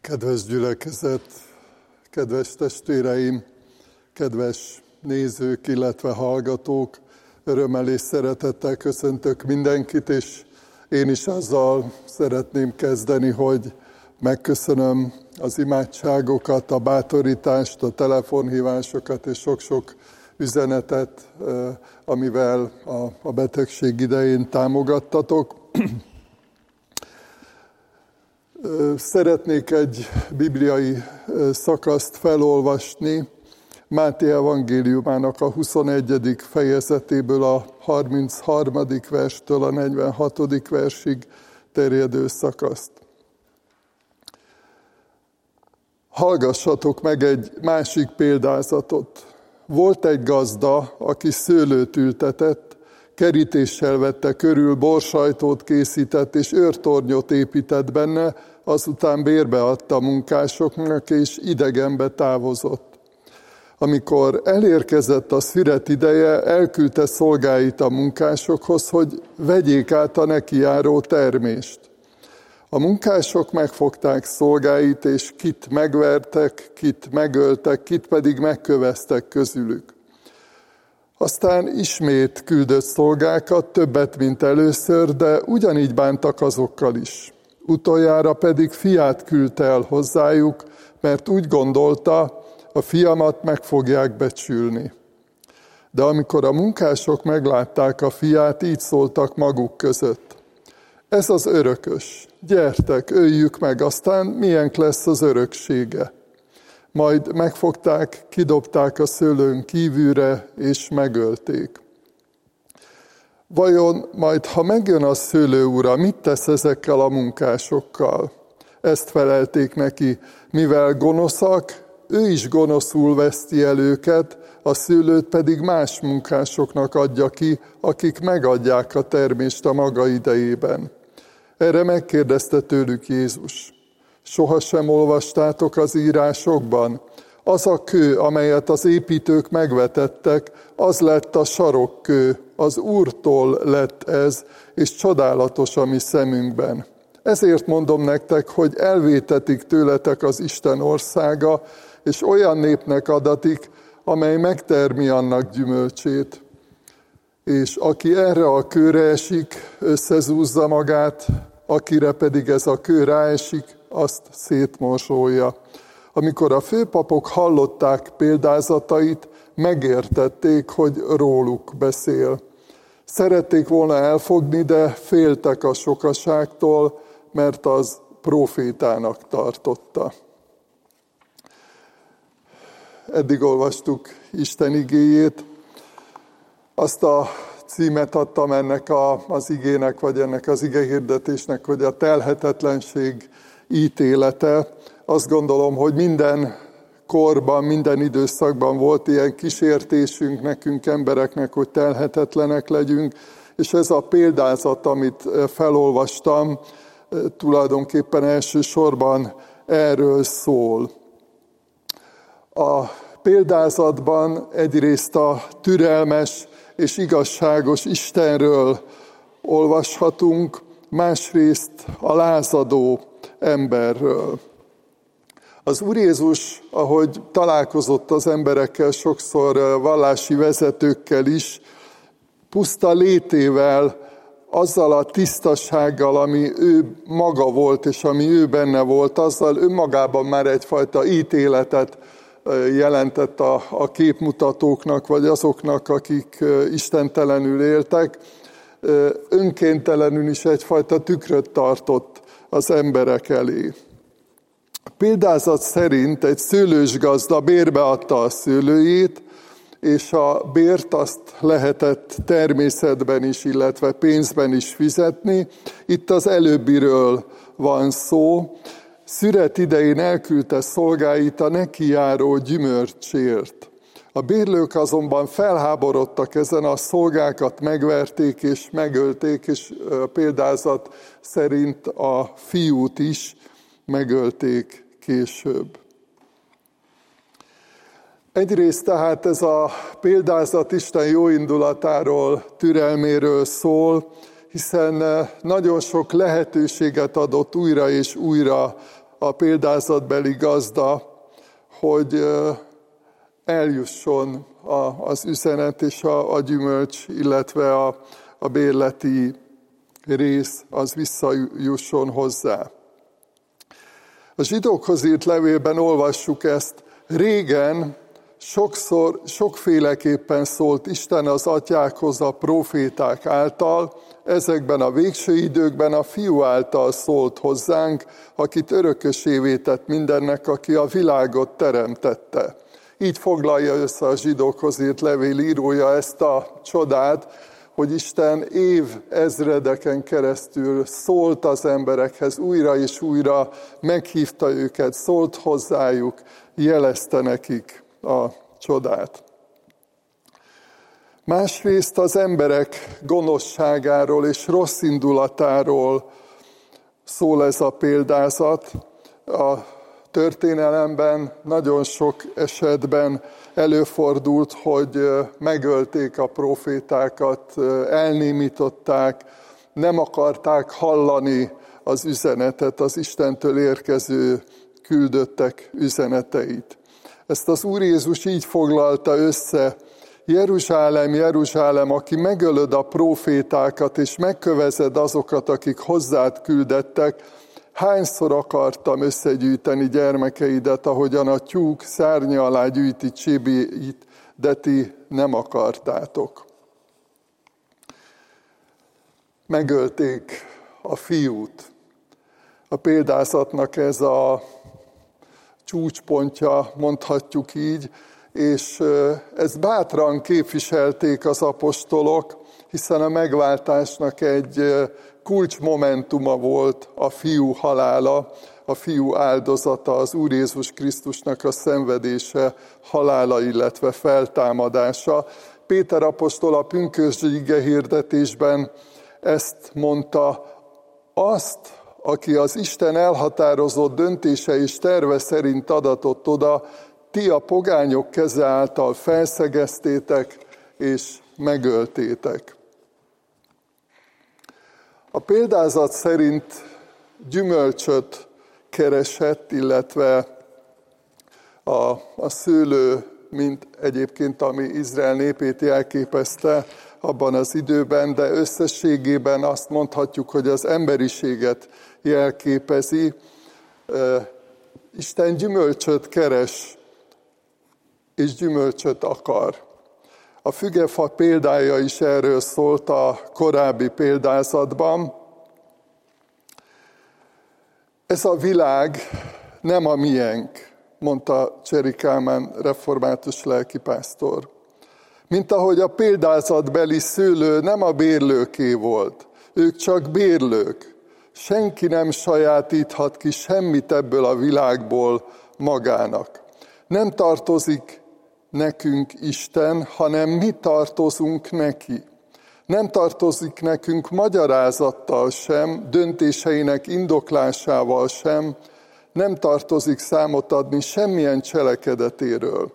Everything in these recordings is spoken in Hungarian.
Kedves gyülekezet, kedves testvéreim, kedves nézők, illetve hallgatók, örömmel és szeretettel köszöntök mindenkit, és én is azzal szeretném kezdeni, hogy megköszönöm az imádságokat, a bátorítást, a telefonhívásokat és sok-sok üzenetet, amivel a betegség idején támogattatok. Szeretnék egy bibliai szakaszt felolvasni, Máté evangéliumának a 21. fejezetéből a 33. verstől a 46. versig terjedő szakaszt. Hallgassatok meg egy másik példázatot. Volt egy gazda, aki szőlőt ültetett, kerítéssel vette körül, borsajtót készített és őrtornyot épített benne, azután bérbe adta a munkásoknak, és idegenbe távozott. Amikor elérkezett a szüret ideje, elküldte szolgáit a munkásokhoz, hogy vegyék át a nekiáró termést. A munkások megfogták szolgáit, és kit megvertek, kit megöltek, kit pedig megköveztek közülük. Aztán ismét küldött szolgákat, többet, mint először, de ugyanígy bántak azokkal is. Utoljára pedig fiát küldte el hozzájuk, mert úgy gondolta, a fiamat meg fogják becsülni. De amikor a munkások meglátták a fiát, így szóltak maguk között. Ez az örökös, gyertek, öljük meg, aztán milyen lesz az öröksége majd megfogták, kidobták a szőlőn kívülre, és megölték. Vajon majd, ha megjön a szőlő ura, mit tesz ezekkel a munkásokkal? Ezt felelték neki, mivel gonoszak, ő is gonoszul veszti el őket, a szőlőt pedig más munkásoknak adja ki, akik megadják a termést a maga idejében. Erre megkérdezte tőlük Jézus. Sohasem olvastátok az írásokban? Az a kő, amelyet az építők megvetettek, az lett a sarokkő, az Úrtól lett ez, és csodálatos a mi szemünkben. Ezért mondom nektek, hogy elvétetik tőletek az Isten országa, és olyan népnek adatik, amely megtermi annak gyümölcsét. És aki erre a kőre esik, összezúzza magát, akire pedig ez a kő ráesik, azt szétmosolja. Amikor a főpapok hallották példázatait, megértették, hogy róluk beszél. Szerették volna elfogni, de féltek a sokaságtól, mert az profétának tartotta. Eddig olvastuk Isten igéjét. Azt a címet adtam ennek a, az igének, vagy ennek az igehirdetésnek, hogy a telhetetlenség ítélete. Azt gondolom, hogy minden korban, minden időszakban volt ilyen kísértésünk nekünk embereknek, hogy telhetetlenek legyünk, és ez a példázat, amit felolvastam, tulajdonképpen elsősorban erről szól. A példázatban egyrészt a türelmes és igazságos Istenről olvashatunk, másrészt a lázadó emberről. Az Úr Jézus, ahogy találkozott az emberekkel, sokszor vallási vezetőkkel is, puszta létével, azzal a tisztasággal, ami ő maga volt, és ami ő benne volt, azzal önmagában már egyfajta ítéletet jelentett a, a képmutatóknak, vagy azoknak, akik istentelenül éltek, önkéntelenül is egyfajta tükröt tartott az emberek elé. A példázat szerint egy szőlős gazda bérbe adta a szőlőjét, és a bért azt lehetett természetben is, illetve pénzben is fizetni. Itt az előbbiről van szó. Szüret idején elküldte szolgáit a neki járó gyümölcsért. A bérlők azonban felháborodtak ezen, a szolgákat megverték és megölték, és példázat szerint a fiút is megölték később. Egyrészt tehát ez a példázat Isten jóindulatáról, türelméről szól, hiszen nagyon sok lehetőséget adott újra és újra a példázatbeli gazda, hogy eljusson az üzenet és a, a gyümölcs, illetve a, a bérleti rész az visszajusson hozzá. A zsidókhoz írt levélben olvassuk ezt. Régen sokszor, sokféleképpen szólt Isten az atyákhoz a proféták által, ezekben a végső időkben a fiú által szólt hozzánk, akit örökösévé tett mindennek, aki a világot teremtette. Így foglalja össze a zsidókhoz írt levél írója ezt a csodát, hogy Isten év ezredeken keresztül szólt az emberekhez, újra és újra meghívta őket, szólt hozzájuk, jelezte nekik a csodát. Másrészt az emberek gonoszságáról és rossz indulatáról szól ez a példázat. A történelemben nagyon sok esetben előfordult, hogy megölték a profétákat, elnémították, nem akarták hallani az üzenetet, az Istentől érkező küldöttek üzeneteit. Ezt az Úr Jézus így foglalta össze, Jeruzsálem, Jeruzsálem, aki megölöd a profétákat, és megkövezed azokat, akik hozzád küldettek, hányszor akartam összegyűjteni gyermekeidet, ahogyan a tyúk szárnya alá gyűjti csibét, de ti nem akartátok. Megölték a fiút. A példázatnak ez a csúcspontja, mondhatjuk így, és ezt bátran képviselték az apostolok, hiszen a megváltásnak egy kulcsmomentuma volt a fiú halála, a fiú áldozata, az Úr Jézus Krisztusnak a szenvedése, halála, illetve feltámadása. Péter apostol a pünkösdi hirdetésben ezt mondta, azt, aki az Isten elhatározott döntése és terve szerint adatott oda, ti a pogányok keze által felszegeztétek és megöltétek. A példázat szerint gyümölcsöt keresett, illetve a, a szőlő, mint egyébként ami Izrael népét jelképezte abban az időben, de összességében azt mondhatjuk, hogy az emberiséget jelképezi. Isten gyümölcsöt keres, és gyümölcsöt akar. A fügefa példája is erről szólt a korábbi példázatban. Ez a világ nem a miénk, mondta Cseri Kálmán református lelkipásztor. Mint ahogy a példázatbeli szőlő nem a bérlőké volt, ők csak bérlők. Senki nem sajátíthat ki semmit ebből a világból magának. Nem tartozik nekünk Isten, hanem mi tartozunk neki. Nem tartozik nekünk magyarázattal sem, döntéseinek indoklásával sem, nem tartozik számot adni semmilyen cselekedetéről.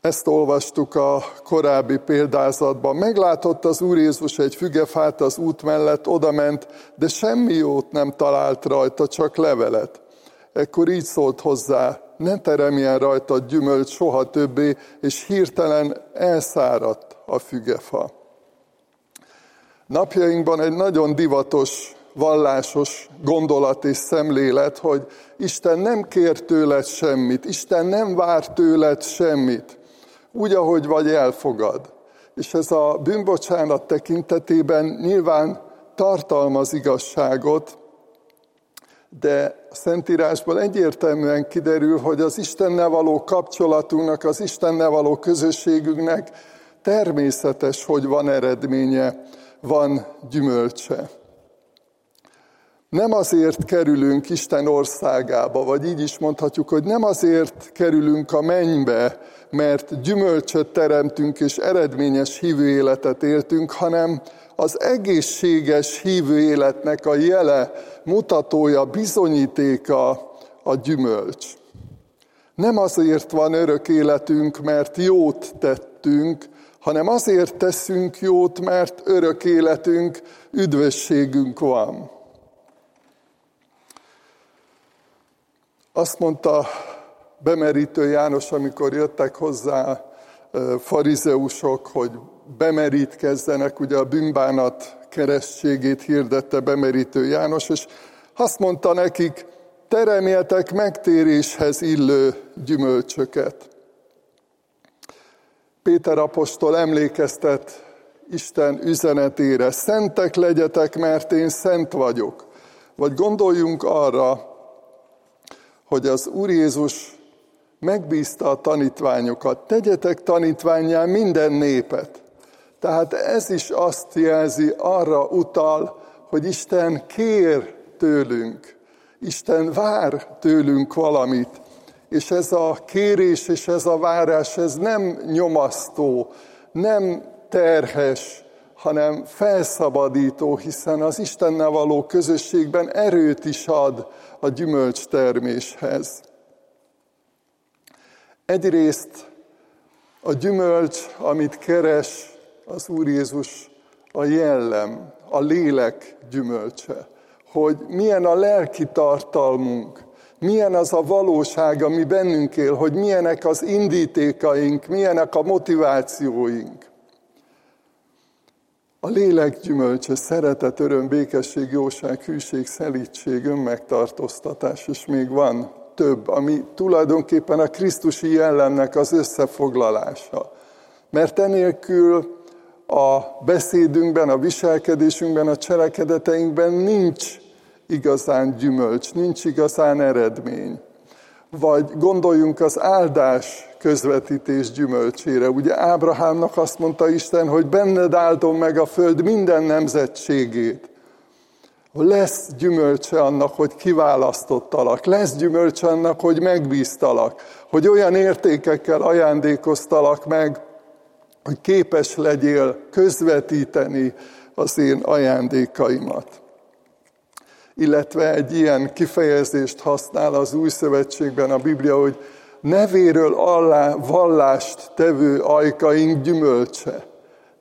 Ezt olvastuk a korábbi példázatban. Meglátott az Úr Jézus egy fügefát az út mellett, odament, de semmi jót nem talált rajta, csak levelet. Ekkor így szólt hozzá, ne teremjen rajta gyümölcs soha többé, és hirtelen elszáradt a fügefa. Napjainkban egy nagyon divatos, vallásos gondolat és szemlélet, hogy Isten nem kér tőled semmit, Isten nem vár tőled semmit, úgy, ahogy vagy elfogad. És ez a bűnbocsánat tekintetében nyilván tartalmaz igazságot, de a Szentírásból egyértelműen kiderül, hogy az Istennel való kapcsolatunknak, az Istennel való közösségünknek természetes, hogy van eredménye, van gyümölcse. Nem azért kerülünk Isten országába, vagy így is mondhatjuk, hogy nem azért kerülünk a mennybe, mert gyümölcsöt teremtünk és eredményes hívő életet éltünk, hanem az egészséges hívő életnek a jele, mutatója, bizonyítéka a gyümölcs. Nem azért van örök életünk, mert jót tettünk, hanem azért teszünk jót, mert örök életünk, üdvösségünk van. Azt mondta bemerítő János, amikor jöttek hozzá farizeusok, hogy bemerítkezzenek, ugye a bűnbánat keresztségét hirdette bemerítő János, és azt mondta nekik, teremjetek megtéréshez illő gyümölcsöket. Péter apostol emlékeztet Isten üzenetére, szentek legyetek, mert én szent vagyok. Vagy gondoljunk arra, hogy az Úr Jézus megbízta a tanítványokat, tegyetek tanítványá minden népet. Tehát ez is azt jelzi, arra utal, hogy Isten kér tőlünk, Isten vár tőlünk valamit, és ez a kérés és ez a várás, ez nem nyomasztó, nem terhes, hanem felszabadító, hiszen az Istennel való közösségben erőt is ad a gyümölcs terméshez. Egyrészt a gyümölcs, amit keres az Úr Jézus, a jellem, a lélek gyümölcse, hogy milyen a lelki tartalmunk, milyen az a valóság, ami bennünk él, hogy milyenek az indítékaink, milyenek a motivációink. A lélek gyümölcse, szeretet, öröm, békesség, jóság, hűség, szelítség, önmegtartóztatás, és még van több, ami tulajdonképpen a Krisztusi jellemnek az összefoglalása. Mert enélkül a beszédünkben, a viselkedésünkben, a cselekedeteinkben nincs igazán gyümölcs, nincs igazán eredmény. Vagy gondoljunk az áldás közvetítés gyümölcsére. Ugye Ábrahámnak azt mondta Isten, hogy benned áldom meg a föld minden nemzetségét. Lesz gyümölcse annak, hogy kiválasztottalak, lesz gyümölcse annak, hogy megbíztalak, hogy olyan értékekkel ajándékoztalak meg, hogy képes legyél közvetíteni az én ajándékaimat. Illetve egy ilyen kifejezést használ az Új Szövetségben a Biblia, hogy nevéről allá vallást tevő ajkaink gyümölcse.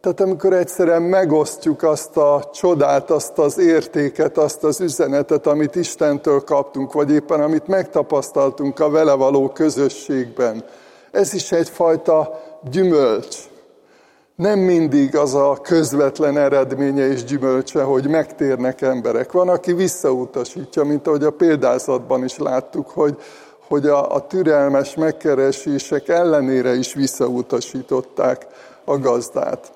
Tehát amikor egyszerűen megosztjuk azt a csodát, azt az értéket, azt az üzenetet, amit Istentől kaptunk, vagy éppen amit megtapasztaltunk a vele való közösségben, ez is egyfajta gyümölcs nem mindig az a közvetlen eredménye és gyümölcse, hogy megtérnek emberek. Van, aki visszautasítja, mint ahogy a példázatban is láttuk, hogy, hogy a, a türelmes megkeresések ellenére is visszautasították a gazdát.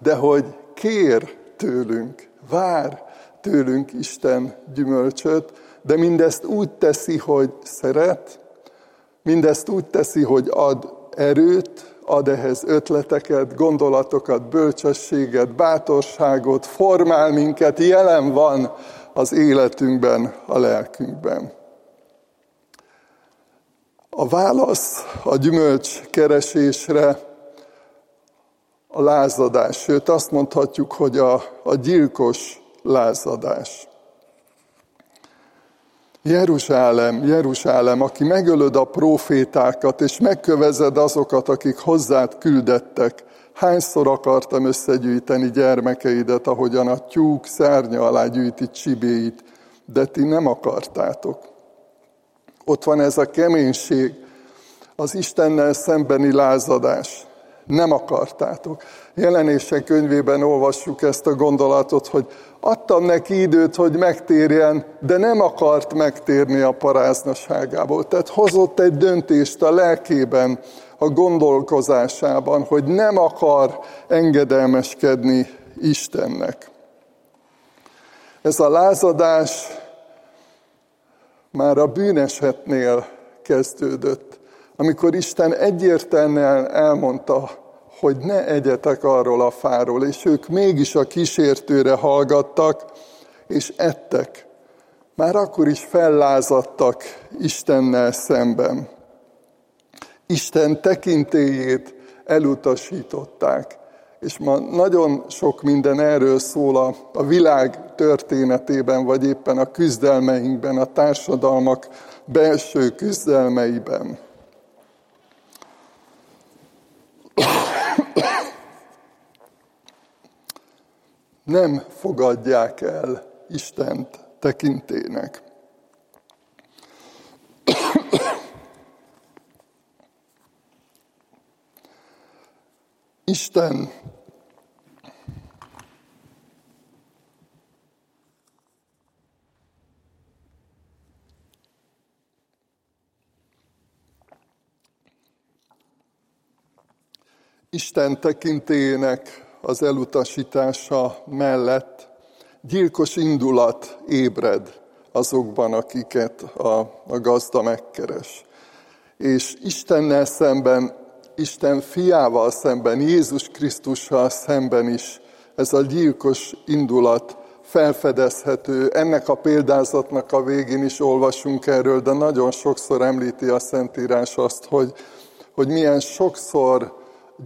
De hogy kér tőlünk, vár tőlünk Isten gyümölcsöt, de mindezt úgy teszi, hogy szeret, mindezt úgy teszi, hogy ad erőt, ad ehhez ötleteket, gondolatokat, bölcsességet, bátorságot, formál minket, jelen van az életünkben, a lelkünkben. A válasz a gyümölcs keresésre a lázadás, sőt azt mondhatjuk, hogy a, a gyilkos lázadás. Jeruzsálem, Jeruzsálem, aki megölöd a profétákat, és megkövezed azokat, akik hozzád küldettek, hányszor akartam összegyűjteni gyermekeidet, ahogyan a tyúk szárnya alá gyűjti csibéit, de ti nem akartátok. Ott van ez a keménység, az Istennel szembeni lázadás. Nem akartátok. Jelenések könyvében olvassuk ezt a gondolatot, hogy adtam neki időt, hogy megtérjen, de nem akart megtérni a paráznaságából. Tehát hozott egy döntést a lelkében, a gondolkozásában, hogy nem akar engedelmeskedni Istennek. Ez a lázadás már a bűnesetnél kezdődött, amikor Isten egyértelműen elmondta, hogy ne egyetek arról a fáról, és ők mégis a kísértőre hallgattak, és ettek. Már akkor is fellázadtak Istennel szemben. Isten tekintélyét elutasították. És ma nagyon sok minden erről szól a, a világ történetében, vagy éppen a küzdelmeinkben, a társadalmak belső küzdelmeiben. nem fogadják el Istent tekintének. Isten Isten tekintélyének az elutasítása mellett gyilkos indulat ébred azokban, akiket a, a gazda megkeres. És Istennel szemben, Isten fiával szemben, Jézus Krisztussal szemben is ez a gyilkos indulat felfedezhető. Ennek a példázatnak a végén is olvasunk erről, de nagyon sokszor említi a Szentírás azt, hogy, hogy milyen sokszor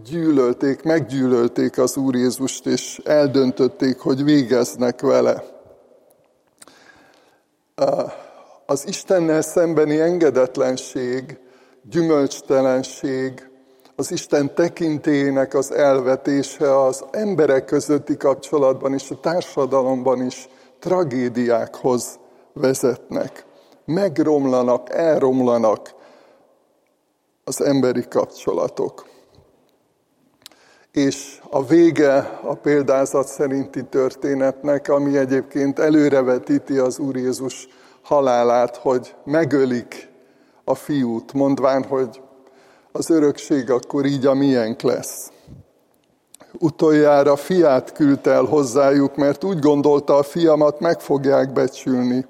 gyűlölték, meggyűlölték az Úr Jézust, és eldöntötték, hogy végeznek vele. Az Istennel szembeni engedetlenség, gyümölcstelenség, az Isten tekintélyének az elvetése az emberek közötti kapcsolatban és a társadalomban is tragédiákhoz vezetnek. Megromlanak, elromlanak az emberi kapcsolatok és a vége a példázat szerinti történetnek, ami egyébként előrevetíti az Úr Jézus halálát, hogy megölik a fiút, mondván, hogy az örökség akkor így a miénk lesz. Utoljára fiát küldte el hozzájuk, mert úgy gondolta, a fiamat meg fogják becsülni.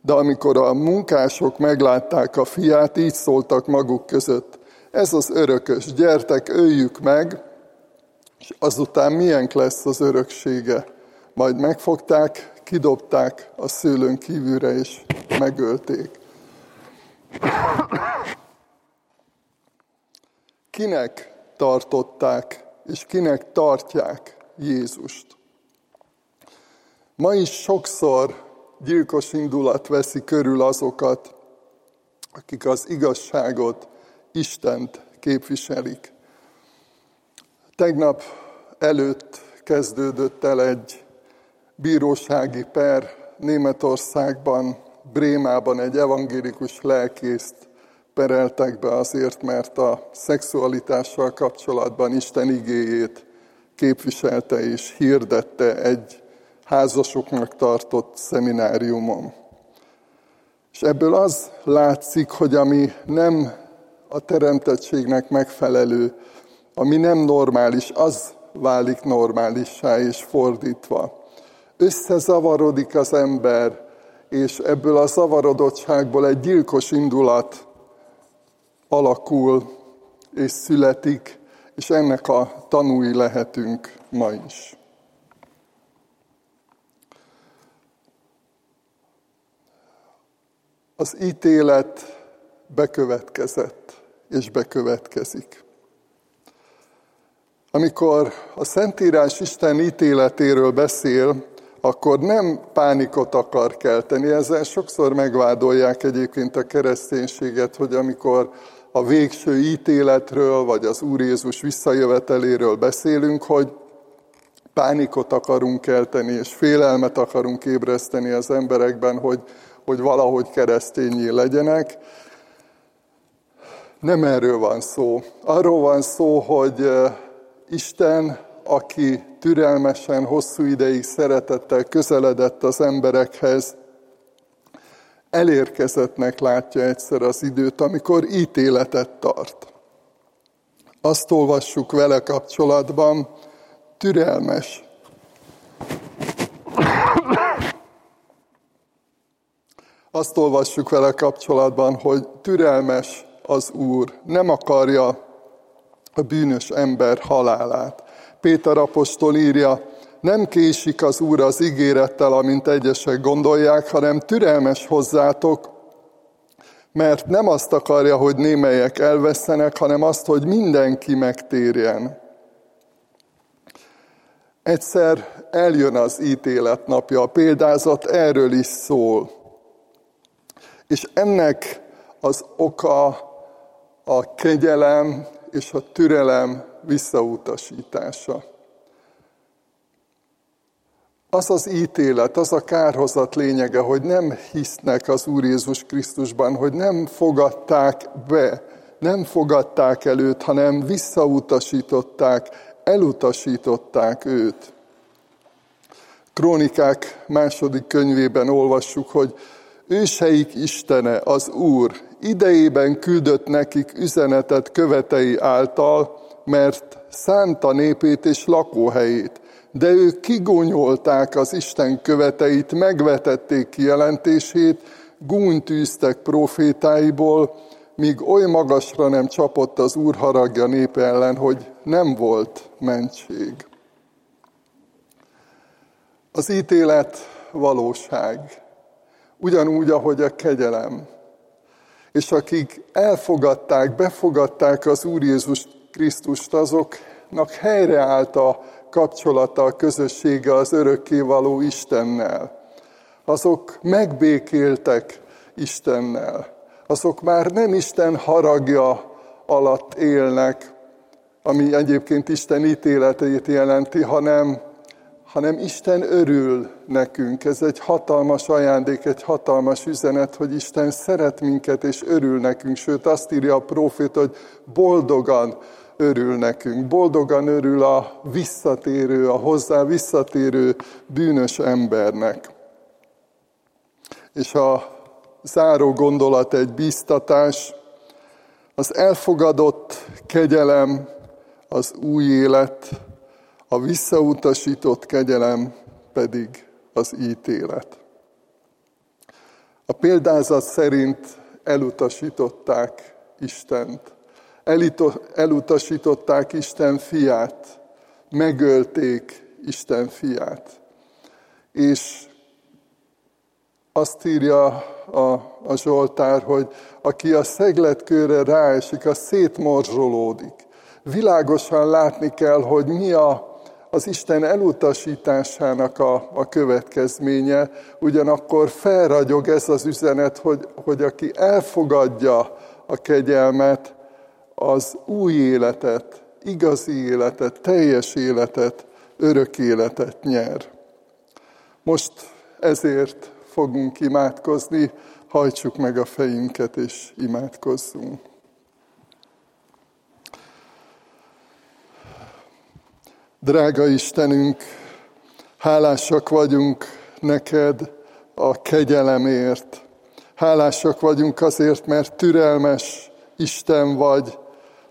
De amikor a munkások meglátták a fiát, így szóltak maguk között. Ez az örökös, gyertek, öljük meg, és azután milyen lesz az öröksége. Majd megfogták, kidobták a szőlőn kívülre, és megölték. Kinek tartották, és kinek tartják Jézust? Ma is sokszor gyilkos indulat veszi körül azokat, akik az igazságot, Istent képviselik. Tegnap előtt kezdődött el egy bírósági per Németországban, Brémában egy evangélikus lelkészt pereltek be azért, mert a szexualitással kapcsolatban Isten igéjét képviselte és hirdette egy házasoknak tartott szemináriumon. És ebből az látszik, hogy ami nem a teremtettségnek megfelelő, ami nem normális, az válik normálissá és fordítva. Összezavarodik az ember, és ebből a zavarodottságból egy gyilkos indulat alakul és születik, és ennek a tanúi lehetünk ma is. Az ítélet bekövetkezett és bekövetkezik. Amikor a Szentírás Isten ítéletéről beszél, akkor nem pánikot akar kelteni. Ezzel sokszor megvádolják egyébként a kereszténységet, hogy amikor a végső ítéletről, vagy az Úr Jézus visszajöveteléről beszélünk, hogy pánikot akarunk kelteni, és félelmet akarunk ébreszteni az emberekben, hogy, hogy valahogy keresztényé legyenek. Nem erről van szó. Arról van szó, hogy Isten, aki türelmesen, hosszú ideig szeretettel közeledett az emberekhez, elérkezettnek látja egyszer az időt, amikor ítéletet tart. Azt olvassuk vele kapcsolatban, türelmes. Azt olvassuk vele kapcsolatban, hogy türelmes az Úr, nem akarja a bűnös ember halálát. Péter apostol írja, nem késik az Úr az ígérettel, amint egyesek gondolják, hanem türelmes hozzátok, mert nem azt akarja, hogy némelyek elvesztenek, hanem azt, hogy mindenki megtérjen. Egyszer eljön az ítélet napja, a példázat erről is szól. És ennek az oka a kegyelem és a türelem visszautasítása. Az az ítélet, az a kárhozat lényege, hogy nem hisznek az Úr Jézus Krisztusban, hogy nem fogadták be, nem fogadták előtt, hanem visszautasították, elutasították őt. Krónikák második könyvében olvassuk, hogy őseik Istene, az Úr, idejében küldött nekik üzenetet követei által, mert szánta népét és lakóhelyét, de ők kigónyolták az Isten követeit, megvetették kijelentését, gúnytűztek profétáiból, míg oly magasra nem csapott az Úr haragja népe ellen, hogy nem volt mentség. Az ítélet valóság, ugyanúgy, ahogy a kegyelem. És akik elfogadták, befogadták az Úr Jézus Krisztust, azoknak helyreállt a kapcsolata, a közössége az örökkévaló Istennel. Azok megbékéltek Istennel. Azok már nem Isten haragja alatt élnek, ami egyébként Isten ítéletét jelenti, hanem, hanem Isten örül nekünk. Ez egy hatalmas ajándék, egy hatalmas üzenet, hogy Isten szeret minket és örül nekünk. Sőt, azt írja a prófét, hogy boldogan örül nekünk. Boldogan örül a visszatérő, a hozzá visszatérő bűnös embernek. És a záró gondolat egy bíztatás, az elfogadott kegyelem, az új élet, a visszautasított kegyelem pedig az ítélet. A példázat szerint elutasították Istent elutasították Isten fiát, megölték Isten fiát. És azt írja a, a Zsoltár, hogy aki a szegletkőre ráesik, az szétmorzsolódik. Világosan látni kell, hogy mi a, az Isten elutasításának a, a következménye, ugyanakkor felragyog ez az üzenet, hogy, hogy aki elfogadja a kegyelmet, az új életet, igazi életet, teljes életet, örök életet nyer. Most ezért fogunk imádkozni, hajtsuk meg a fejünket és imádkozzunk. Drága Istenünk, hálásak vagyunk neked a kegyelemért. Hálásak vagyunk azért, mert türelmes Isten vagy,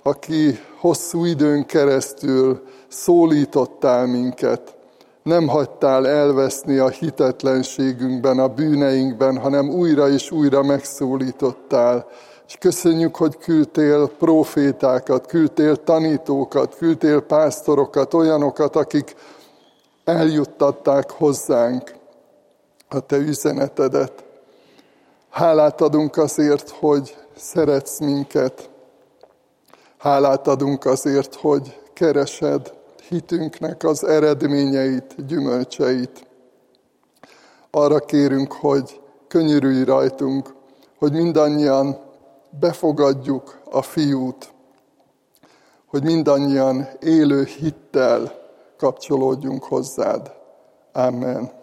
aki hosszú időn keresztül szólítottál minket, nem hagytál elveszni a hitetlenségünkben, a bűneinkben, hanem újra és újra megszólítottál. És köszönjük, hogy küldtél profétákat, küldtél tanítókat, küldtél pásztorokat, olyanokat, akik eljuttatták hozzánk a te üzenetedet. Hálát adunk azért, hogy szeretsz minket, Hálát adunk azért, hogy keresed hitünknek az eredményeit, gyümölcseit. Arra kérünk, hogy könyörülj rajtunk, hogy mindannyian befogadjuk a fiút, hogy mindannyian élő hittel kapcsolódjunk hozzád. Amen.